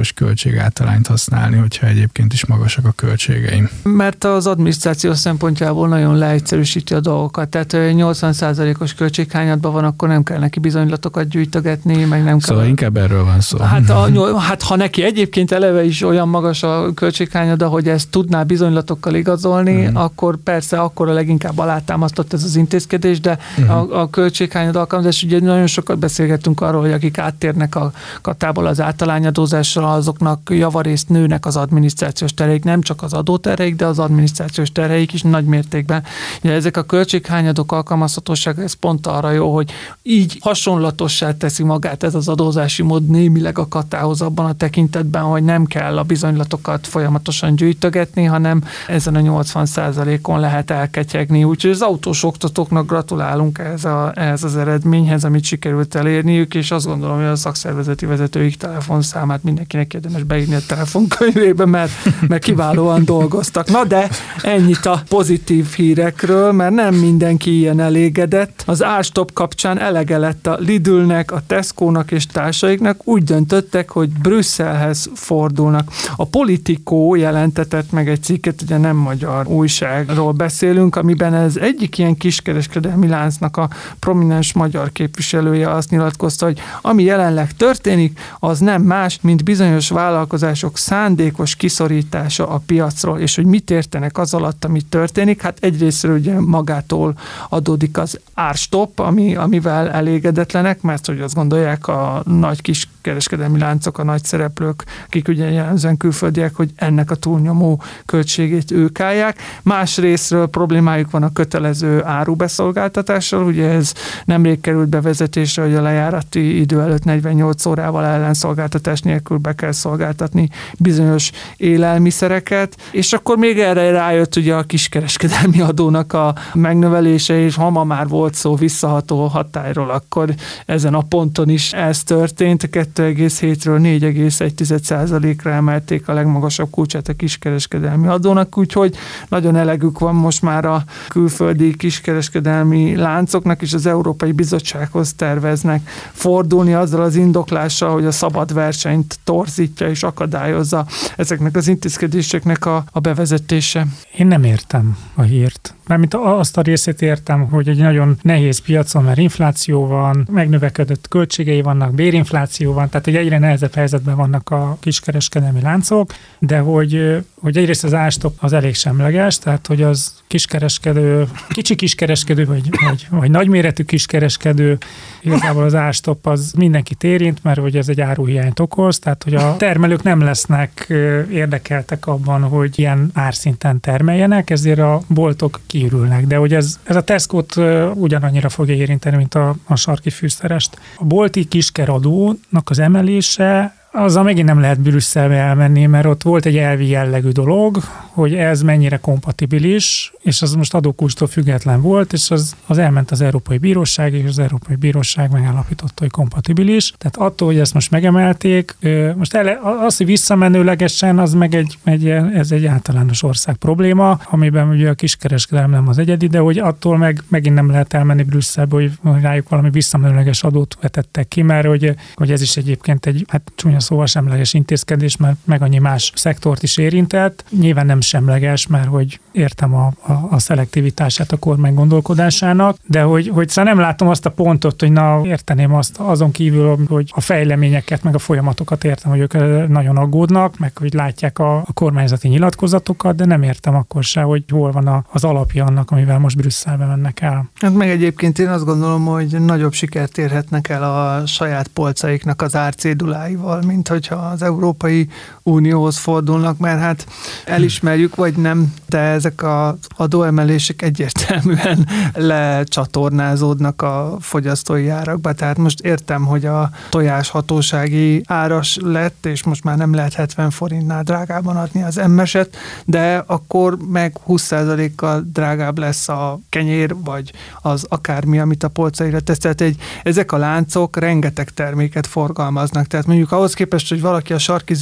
százalékos költségáltalányt használni, hogyha egyébként is magasak a költségeim. Mert az adminisztráció szempontjából nagyon leegyszerűsíti a dolgokat. Tehát 80 százalékos költséghányadban van, akkor nem kell neki bizonylatokat gyűjtögetni, meg nem szóval kell... inkább erről van szó. Hát, a, hát ha neki egyébként eleve is olyan magas a költséghányada, hogy ezt tudná bizonylatokkal igazolni, mm. akkor persze akkor a leginkább alátámasztott ez az intézkedés, de mm. a, a költséghányad alkalmazás, ugye nagyon sokat beszélgettünk arról, hogy akik áttérnek a katából az általányadózásra, azoknak javarészt nőnek az adminisztrációs terheik, nem csak az adóterheik, de az adminisztrációs terheik is nagy mértékben. Ugye ezek a költséghányadok alkalmazhatóság, ez pont arra jó, hogy így hasonlatossá teszi magát ez az adózási mód némileg a katához abban a tekintetben, hogy nem kell a bizonylatokat folyamatosan gyűjtögetni, hanem ezen a 80% on lehet elketyegni. Úgyhogy az autós oktatóknak gratulálunk ehhez, a, ehhez az eredményhez, amit sikerült elérniük, és azt gondolom, hogy a szakszervezeti vezetőik telefonszámát mindenkinek érdemes beírni a telefonkönyvébe, mert, mert kiválóan dolgoztak. Na de ennyit a pozitív hírekről, mert nem mindenki ilyen elégedett. Az Árstop kapcsán elege lett a Lidlnek, a Tesco-nak és társaiknak, úgy döntöttek, hogy Brüsszelhez fordulnak. A Politikó jelentetett meg egy cikket, ugye nem magyar újságról beszélünk, amiben ez egyik ilyen kiskereskedelmi láncnak a prominens magyar képviselője azt nyilatkozta, hogy ami jelenleg történik, az nem más, mint bizonyos vállalkozások szándékos kiszorítása a piacról, és hogy mit értenek az alatt, ami történik. Hát egyrészt ugye magától adódik az árstop, ami, amivel elégedetlenek, mert hogy azt gondolják a nagy kis kereskedelmi láncok, a nagy szereplők, akik ugye jellemzően külföldiek, hogy ennek a túlnyomó költségét ők állják. Másrésztről problémájuk van a kötelező árubeszolgáltatással, ugye ez nemrég került bevezetésre, hogy a lejárati idő előtt 48 órával ellenszolgáltatás nélkül be kell szolgáltatni bizonyos élelmiszereket, és akkor még erre rájött ugye a kiskereskedelmi adónak a megnövelése, és ha ma már volt szó visszaható hatályról, akkor ezen a ponton is ez történt. 2,7-ről 4,1%-ra emelték a legmagasabb kulcsát a kiskereskedelmi adónak, úgyhogy nagyon elegük van most már a külföldi kiskereskedelmi láncoknak, és az Európai Bizottsághoz terveznek fordulni azzal az indoklással, hogy a szabad versenyt torzítja és akadályozza ezeknek az intézkedéseknek a, a bevezetése. Én nem értem a hírt. Mármint azt a részét értem, hogy egy nagyon nehéz piacon, mert infláció van, megnövekedett költségei vannak, bérinfláció van, tehát egy egyre nehezebb helyzetben vannak a kiskereskedelmi láncok, de hogy, hogy egyrészt az ástop az elég semleges, tehát hogy az kiskereskedő, kicsi kiskereskedő, vagy, vagy, vagy nagyméretű kiskereskedő, igazából az ástop az mindenkit érint, mert hogy ez egy áruhiányt okoz, tehát hogy a termelők nem lesznek érdekeltek abban, hogy ilyen árszinten termeljenek, ezért a boltok kiürülnek. De hogy ez, ez a Tesco-t ugyanannyira fogja érinteni, mint a, a sarki fűszerest. A bolti kiskeradónak az emelése azzal megint nem lehet Brüsszelbe elmenni, mert ott volt egy elvi jellegű dolog, hogy ez mennyire kompatibilis, és az most adókulcstól független volt, és az, az elment az Európai Bíróság, és az Európai Bíróság megállapította, hogy kompatibilis. Tehát attól, hogy ezt most megemelték, most ele, az, hogy visszamenőlegesen, az meg egy, egy, ez egy általános ország probléma, amiben ugye a kiskereskedelem nem az egyedi, de hogy attól meg megint nem lehet elmenni Brüsszelbe, hogy rájuk valami visszamenőleges adót vetettek ki, mert hogy, hogy ez is egyébként egy hát csúnya szóval semleges intézkedés, mert meg annyi más szektort is érintett. Nyilván nem semleges, mert hogy értem a, a, a szelektivitását a kormány gondolkodásának, de hogy, hogy szóval nem látom azt a pontot, hogy na érteném azt azon kívül, hogy a fejleményeket, meg a folyamatokat értem, hogy ők nagyon aggódnak, meg hogy látják a, a kormányzati nyilatkozatokat, de nem értem akkor se, hogy hol van a, az alapja annak, amivel most Brüsszelbe mennek el. Hát meg egyébként én azt gondolom, hogy nagyobb sikert érhetnek el a saját polcaiknak az árcéduláival, mint hogyha az Európai Unióhoz fordulnak, mert hát elismerjük, vagy nem, de ezek az adóemelések egyértelműen lecsatornázódnak a fogyasztói árakba. Tehát most értem, hogy a tojás hatósági áras lett, és most már nem lehet 70 forintnál drágában adni az emmeset, de akkor meg 20%-kal drágább lesz a kenyér, vagy az akármi, amit a polcaira tesz. Tehát egy, ezek a láncok rengeteg terméket forgalmaznak. Tehát mondjuk ahhoz képest, hogy valaki a sarki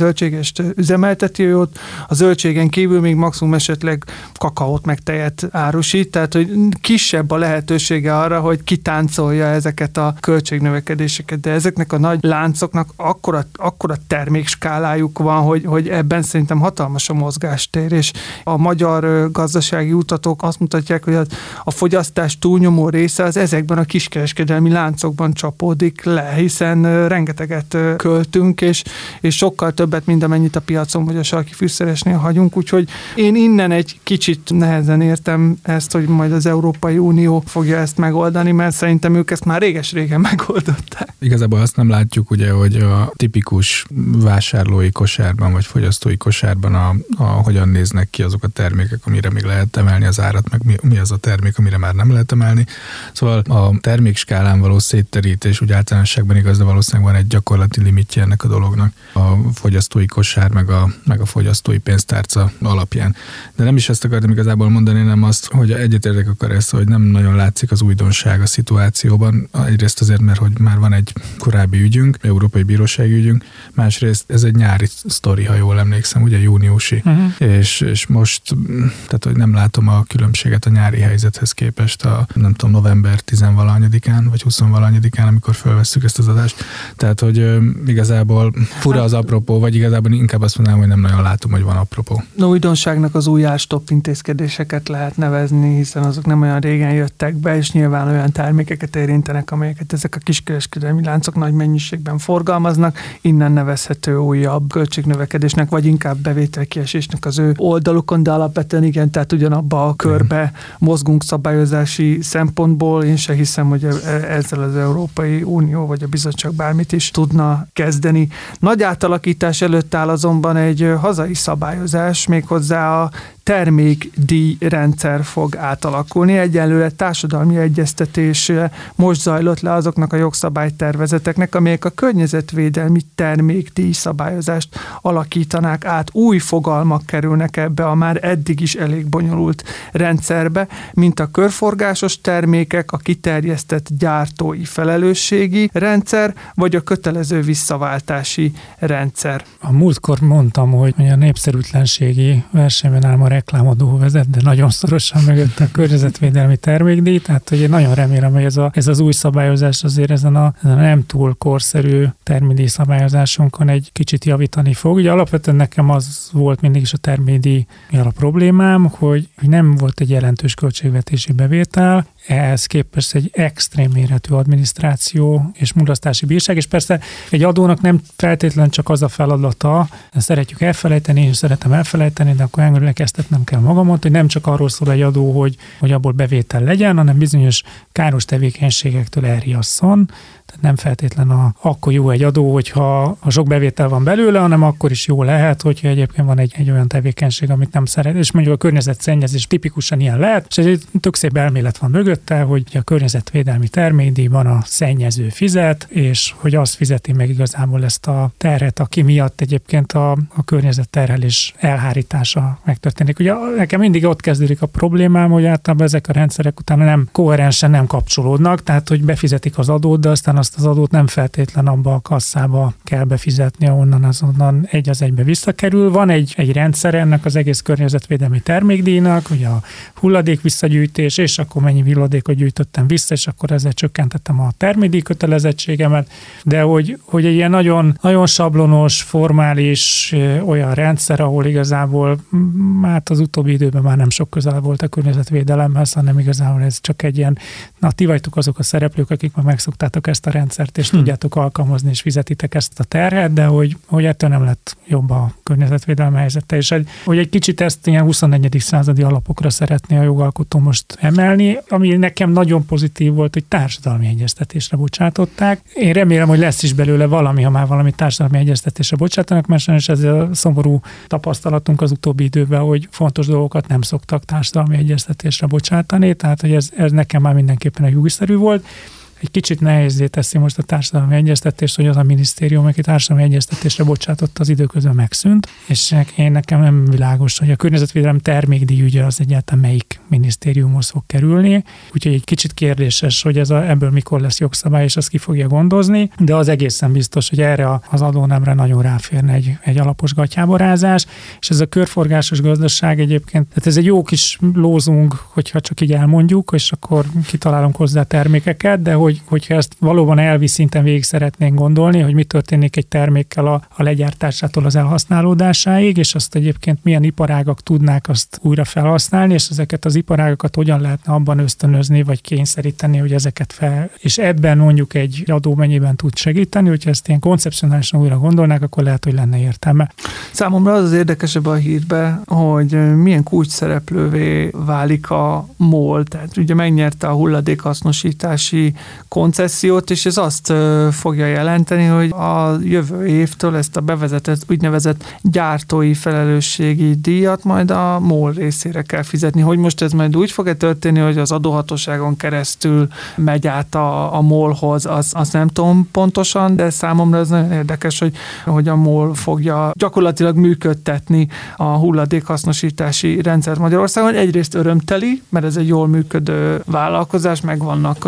zöldségest üzemelteti, ott. A zöldségen kívül még maximum esetleg kakaót meg tejet árusít, tehát hogy kisebb a lehetősége arra, hogy kitáncolja ezeket a költségnövekedéseket, de ezeknek a nagy láncoknak akkora, akkora termékskálájuk van, hogy, hogy ebben szerintem hatalmas a mozgástér, és a magyar gazdasági utatok azt mutatják, hogy a fogyasztás túlnyomó része az ezekben a kiskereskedelmi láncokban csapódik le, hiszen rengeteget költünk, és, és sokkal többet, mint amennyit a piacon vagy a sarki fűszeresnél hagyunk, úgyhogy én innen egy kicsit nehezen értem ezt, hogy majd az Európai Unió fogja ezt megoldani, mert szerintem ők ezt már réges-régen megoldották. Igazából azt nem látjuk ugye, hogy a tipikus vásárlói kosárban vagy fogyasztói kosárban a, a, hogyan néznek ki azok a termékek, amire még lehet emelni az árat, meg mi, mi az a termék, amire már nem lehet emelni. Szóval a termékskálán való szétterítés úgy általánosságban igaz, de valószínűleg van egy gyakorlati limitje ennek a dolognak a fogyasztói kosár, meg a, meg a fogyasztói pénztárca alapján. De nem is ezt akartam igazából mondani, nem azt, hogy egyetértek akar ezt, hogy nem nagyon látszik az újdonság a szituációban. Egyrészt azért, mert hogy már van egy korábbi ügyünk, Európai Bírósági ügyünk, másrészt ez egy nyári sztori, ha jól emlékszem, ugye júniusi, uh-huh. és, és most, tehát hogy nem látom a különbséget a nyári helyzethez képest a, nem tudom, november 10 vagy 20 amikor felvesszük ezt az adást. Tehát, hogy igazából fura az apropó, vagy igazából inkább azt mondanám, hogy nem nagyon látom, hogy van apropó. No, újdonságnak az új stop intézkedéseket lehet nevezni, hiszen azok nem olyan régen jöttek be, és nyilván olyan termékeket érintenek, amelyeket ezek a kiskereskedelmi láncok nagy mennyiségben forgalmaznak, innen nevezhető újabb költségnövekedésnek, vagy inkább bevételkiesésnek az ő oldalukon, de alapvetően igen, tehát ugyanabba a körbe mozgunk szabályozási szempontból. Én se hiszem, hogy e- e- ezzel az Európai Unió vagy a bizottság bármit is tudna kezdeni. Nagy átalakítás előtt áll azonban egy hazai szabályozás, méghozzá a termékdíj rendszer fog átalakulni. Egyelőre társadalmi egyeztetés most zajlott le azoknak a jogszabálytervezeteknek, amelyek a környezetvédelmi termékdíj szabályozást alakítanák át. Új fogalmak kerülnek ebbe a már eddig is elég bonyolult rendszerbe, mint a körforgásos termékek, a kiterjesztett gyártói felelősségi rendszer, vagy a kötelező visszaváltási rendszer. A múltkor mondtam, hogy a népszerűtlenségi versenyben áll reklámadó vezet, de nagyon szorosan mögött a környezetvédelmi termékdíj, tehát hogy én nagyon remélem, hogy ez, a, ez az új szabályozás azért ezen a, ezen a nem túl korszerű termékdíj szabályozásunkon egy kicsit javítani fog. Ugye alapvetően nekem az volt mindig is a termékdíj a problémám, hogy, hogy nem volt egy jelentős költségvetési bevétel, ehhez képest egy extrém méretű adminisztráció és mulasztási bírság, és persze egy adónak nem feltétlen csak az a feladata, szeretjük elfelejteni, és szeretem elfelejteni, de akkor emlékeztetnem kell magamat, hogy nem csak arról szól egy adó, hogy, hogy abból bevétel legyen, hanem bizonyos káros tevékenységektől elriasszon, tehát nem feltétlen a, akkor jó egy adó, hogyha a sok bevétel van belőle, hanem akkor is jó lehet, hogyha egyébként van egy, egy olyan tevékenység, amit nem szeret. És mondjuk a környezetszennyezés tipikusan ilyen lehet, és egy tök szép elmélet van mögötte, hogy a környezetvédelmi termékdíjban a szennyező fizet, és hogy azt fizeti meg igazából ezt a terhet, aki miatt egyébként a, a környezet terhelés elhárítása megtörténik. Ugye nekem mindig ott kezdődik a problémám, hogy általában ezek a rendszerek utána nem koherensen nem kapcsolódnak, tehát hogy befizetik az adót, de aztán azt az adót nem feltétlen abba a kasszába kell befizetni, ahonnan azonnan egy az egybe visszakerül. Van egy, egy rendszer ennek az egész környezetvédelmi termékdíjnak, ugye a hulladék visszagyűjtés, és akkor mennyi hulladékot gyűjtöttem vissza, és akkor ezzel csökkentettem a termékdíj kötelezettségemet, de hogy, hogy egy ilyen nagyon, nagyon sablonos, formális olyan rendszer, ahol igazából hát az utóbbi időben már nem sok közel volt a környezetvédelemhez, hanem igazából ez csak egy ilyen, na ti vagytok azok a szereplők, akik meg megszoktátok ezt a rendszert, és hm. tudjátok alkalmazni, és fizetitek ezt a terhet, de hogy, hogy ettől nem lett jobb a környezetvédelmi helyzete, és egy, hogy egy kicsit ezt ilyen 24. századi alapokra szeretné a jogalkotó most emelni, ami nekem nagyon pozitív volt, hogy társadalmi egyeztetésre bocsátották. Én remélem, hogy lesz is belőle valami, ha már valami társadalmi egyeztetésre bocsátanak, mert sajnos ez a szomorú tapasztalatunk az utóbbi időben, hogy fontos dolgokat nem szoktak társadalmi egyeztetésre bocsátani, tehát hogy ez, ez nekem már mindenképpen egy újszerű volt egy kicsit nehézé teszi most a társadalmi egyeztetést, hogy az a minisztérium, aki társadalmi egyeztetésre bocsátott, az időközben megszűnt, és én nekem nem világos, hogy a környezetvédelem termékdíj ügye az egyáltalán melyik minisztériumhoz fog kerülni. Úgyhogy egy kicsit kérdéses, hogy ez a, ebből mikor lesz jogszabály, és azt ki fogja gondozni, de az egészen biztos, hogy erre az adónemre nagyon ráférne egy, egy alapos gatyáborázás, és ez a körforgásos gazdaság egyébként, tehát ez egy jó kis lózunk, hogyha csak így elmondjuk, és akkor kitalálunk hozzá termékeket, de hogy, hogyha ezt valóban elvi szinten végig szeretnénk gondolni, hogy mi történik egy termékkel a, a legyártásától az elhasználódásáig, és azt egyébként milyen iparágak tudnák azt újra felhasználni, és ezeket az iparágakat hogyan lehetne abban ösztönözni, vagy kényszeríteni, hogy ezeket fel, és ebben mondjuk egy adó mennyiben tud segíteni, hogyha ezt ilyen koncepcionálisan újra gondolnák, akkor lehet, hogy lenne értelme. Számomra az az érdekesebb a hírbe, hogy milyen kulcs szereplővé válik a MOL, tehát ugye megnyerte a hulladékhasznosítási koncesziót, és ez azt fogja jelenteni, hogy a jövő évtől ezt a bevezetett úgynevezett gyártói felelősségi díjat majd a MOL részére kell fizetni. Hogy most ez majd úgy fog-e történni, hogy az adóhatóságon keresztül megy át a, a MOL-hoz, az, azt nem tudom pontosan, de számomra ez nagyon érdekes, hogy, hogy a MOL fogja gyakorlatilag működtetni a hulladékhasznosítási rendszert Magyarországon. Egyrészt örömteli, mert ez egy jól működő vállalkozás, meg vannak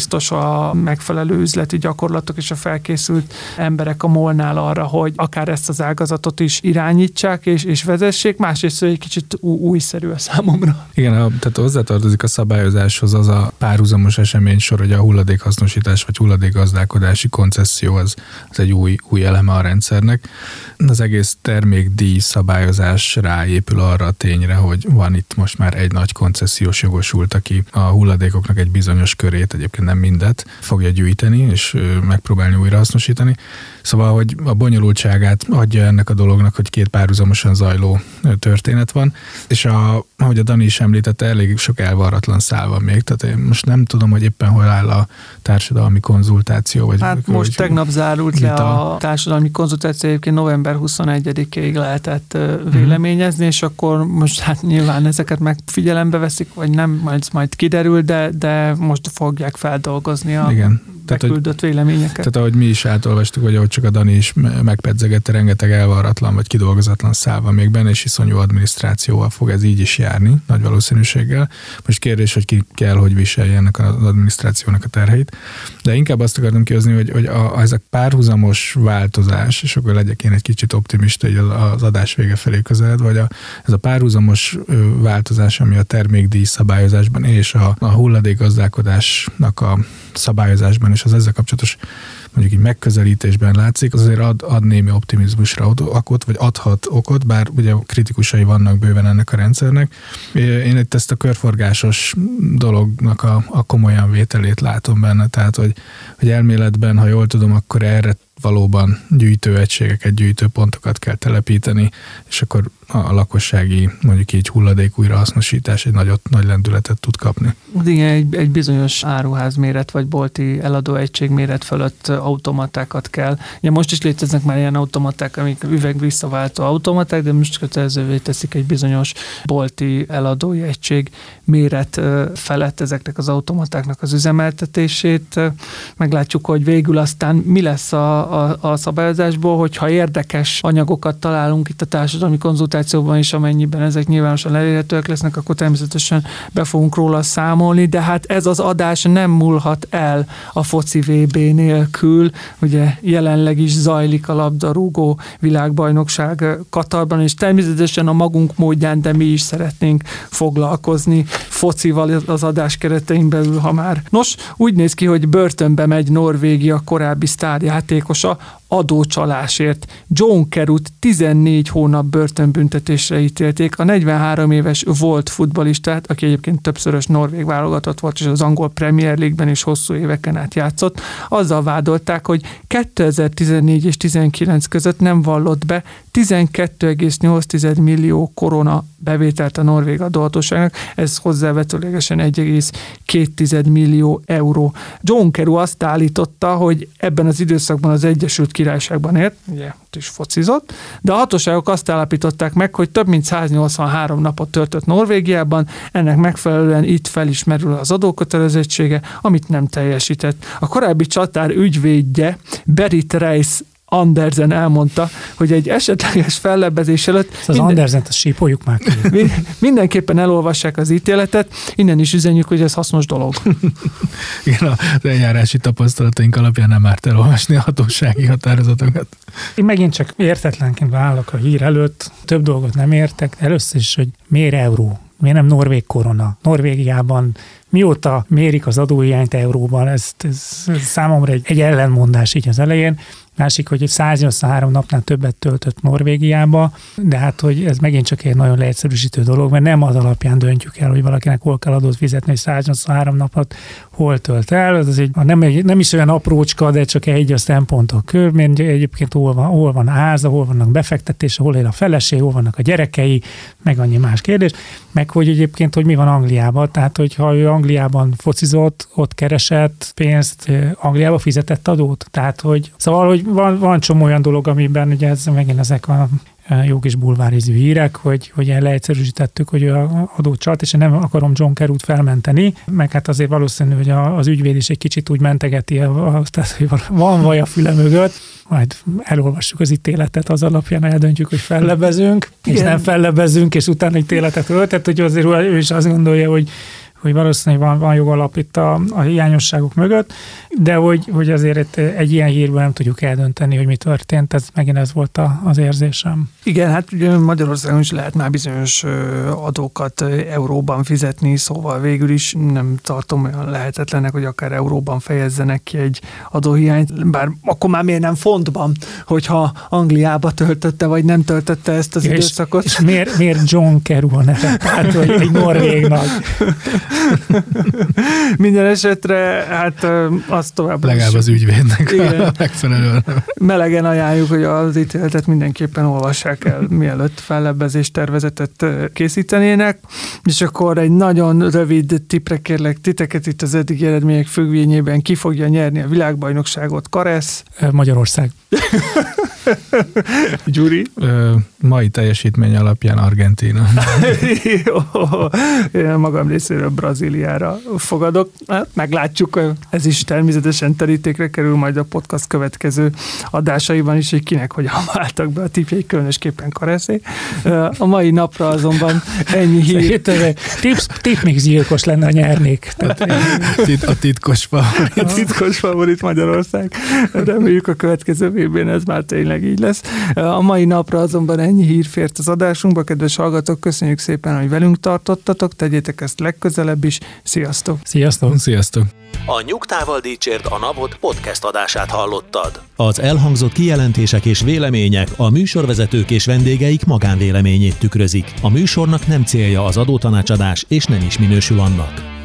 biztos a megfelelő üzleti gyakorlatok és a felkészült emberek a molnál arra, hogy akár ezt az ágazatot is irányítsák és, és vezessék, másrészt egy kicsit újszerű a számomra. Igen, a, tehát hozzátartozik a szabályozáshoz az a párhuzamos esemény sor, hogy a hulladékhasznosítás vagy hulladékgazdálkodási koncesszió az, az egy új, új eleme a rendszernek. Az egész termékdíj szabályozás ráépül arra a tényre, hogy van itt most már egy nagy koncesziós jogosult, aki a hulladékoknak egy bizonyos körét, egyébként nem mindet, fogja gyűjteni és megpróbálni újra hasznosítani. Szóval, hogy a bonyolultságát adja ennek a dolognak, hogy két párhuzamosan zajló történet van, és a, ahogy a Dani is említette, elég sok elvarratlan szál van még, tehát én most nem tudom, hogy éppen hol áll a társadalmi konzultáció. Vagy hát most hogy, tegnap zárult le a társadalmi konzultáció, egyébként november 21-ig lehetett véleményezni, és akkor most hát nyilván ezeket meg figyelembe veszik, vagy nem, majd, majd kiderül, de, de most fogják feldolgozni a Igen beküldött véleményeket. Tehát ahogy mi is átolvastuk, vagy ahogy csak a Dani is megpedzegette, rengeteg elvarratlan vagy kidolgozatlan szál van még benne, és iszonyú adminisztrációval fog ez így is járni, nagy valószínűséggel. Most kérdés, hogy ki kell, hogy viselje ennek az adminisztrációnak a terheit. De inkább azt akartam kihozni, hogy, hogy a, ez a párhuzamos változás, és akkor legyek én egy kicsit optimista így az adás vége felé közeled, vagy a, ez a párhuzamos változás, ami a termékdíj szabályozásban és a, a hulladékgazdálkodásnak a szabályozásban és az ezzel kapcsolatos mondjuk így megközelítésben látszik, az azért ad, ad némi optimizmusra okot, vagy adhat okot, bár ugye kritikusai vannak bőven ennek a rendszernek. Én itt ezt a körforgásos dolognak a, a komolyan vételét látom benne, tehát hogy, hogy elméletben, ha jól tudom, akkor erre valóban gyűjtőegységeket, gyűjtőpontokat kell telepíteni, és akkor a lakossági, mondjuk így hulladék újrahasznosítás egy nagyot, nagy lendületet tud kapni. Igen, egy, egy bizonyos áruház méret vagy bolti eladó egység méret fölött automatákat kell. Ja, most is léteznek már ilyen automaták, amik üveg visszaváltó automaták, de most kötelezővé teszik egy bizonyos bolti eladói egység méret felett ezeknek az automatáknak az üzemeltetését. Meglátjuk, hogy végül aztán mi lesz a, a, a szabályozásból, hogyha érdekes anyagokat találunk itt a társadalmi konzultációban, is, amennyiben ezek nyilvánosan elérhetőek lesznek, akkor természetesen be fogunk róla számolni, de hát ez az adás nem múlhat el a foci VB nélkül. Ugye jelenleg is zajlik a labdarúgó világbajnokság Katarban, és természetesen a magunk módján, de mi is szeretnénk foglalkozni focival az adás keretein belül, ha már. Nos, úgy néz ki, hogy börtönbe megy Norvégia korábbi So. Adócsalásért. John Kerut 14 hónap börtönbüntetésre ítélték. A 43 éves volt futbalistát, aki egyébként többszörös norvég válogatott volt, és az angol Premier League-ben is hosszú éveken át játszott, azzal vádolták, hogy 2014 és 19 között nem vallott be 12,8 millió korona bevételt a norvég adóhatóságnak, ez hozzávetőlegesen 1,2 millió euró. John Keru azt állította, hogy ebben az időszakban az Egyesült Királyságban élt, ugye ott is focizott, de a hatóságok azt állapították meg, hogy több mint 183 napot töltött Norvégiában, ennek megfelelően itt felismerül az adókötelezettsége, amit nem teljesített. A korábbi csatár ügyvédje Berit Reis Andersen elmondta, hogy egy esetleges fellebbezés előtt... Az minden, Andersen, azt sípoljuk már. Mindenképpen elolvassák az ítéletet, innen is üzenjük, hogy ez hasznos dolog. Igen, az eljárási tapasztalataink alapján nem árt elolvasni a hatósági határozatokat. Én megint csak értetlenként válok a hír előtt, több dolgot nem értek. Először is, hogy miért euró? Miért nem norvég korona? Norvégiában mióta mérik az adóhiányt euróban, ez, ez, számomra egy, egy ellenmondás így az elején. Másik, hogy 183 napnál többet töltött Norvégiába, de hát, hogy ez megint csak egy nagyon leegyszerűsítő dolog, mert nem az alapján döntjük el, hogy valakinek hol kell adót fizetni, hogy 183 napot hol tölt el. Ez egy, nem, egy, nem is olyan aprócska, de csak egy a szempontok kör, mert egyébként hol van, hol van háza, hol vannak befektetése, hol él a feleség, hol vannak a gyerekei, meg annyi más kérdés, meg hogy egyébként, hogy mi van Angliában, tehát hogyha ő Angliában focizott, ott keresett pénzt, Angliába fizetett adót, tehát hogy szóval, hogy van, van csomó olyan dolog, amiben ugye ez megint ezek a jó kis bulvárizű hírek, hogy, hogy leegyszerűsítettük, hogy a adót csalt, és én nem akarom John Kerút felmenteni, meg hát azért valószínű, hogy a, az ügyvéd is egy kicsit úgy mentegeti, tehát hogy van vaj a füle mögött, majd elolvassuk az ítéletet, az alapján eldöntjük, hogy fellebezünk, és nem fellebezünk, és utána ítéletet öltet, hogy azért ő is azt gondolja, hogy hogy valószínűleg van, van jogalap itt a, a hiányosságok mögött, de hogy, hogy azért egy ilyen hírben nem tudjuk eldönteni, hogy mi történt, ez megint ez volt a, az érzésem. Igen, hát ugye Magyarországon is lehet már bizonyos adókat euróban fizetni, szóval végül is nem tartom olyan lehetetlenek, hogy akár euróban fejezzenek ki egy adóhiányt, bár akkor már miért nem fontban, hogyha Angliába töltötte, vagy nem töltötte ezt az és, időszakot. És miért, miért John Carew a neve? Hát, hogy egy norvégnak. Minden esetre, hát azt tovább Legalább az ügyvédnek igen. megfelelően. Melegen ajánljuk, hogy az ítéletet mindenképpen olvassák el, mielőtt fellebbezés tervezetet készítenének. És akkor egy nagyon rövid tipre kérlek titeket itt az eddigi eredmények függvényében ki fogja nyerni a világbajnokságot. Karesz? Magyarország. Gyuri? Ö, mai teljesítmény alapján Argentína. Én magam részéről Brazíliára fogadok. Hát, meglátjuk, ez is természetesen terítékre kerül majd a podcast következő adásaiban is, hogy kinek hogyan váltak be a tipjei, különösképpen Kareszé. A mai napra azonban ennyi hír. Tips, tip még gyilkos lenne, a nyernék. Tehát, a titkos favorit. A titkos favorit Magyarország. Reméljük a következő vb ez már tényleg így lesz. A mai napra azonban ennyi hír fért az adásunkba. Kedves hallgatók, köszönjük szépen, hogy velünk tartottatok. Tegyétek ezt legközelebb is. Sziasztok! Sziasztok! Sziasztok! A Nyugtával Dícsért a Napot podcast adását hallottad. Az elhangzott kijelentések és vélemények a műsorvezetők és vendégeik magánvéleményét tükrözik. A műsornak nem célja az adótanácsadás, és nem is minősül annak.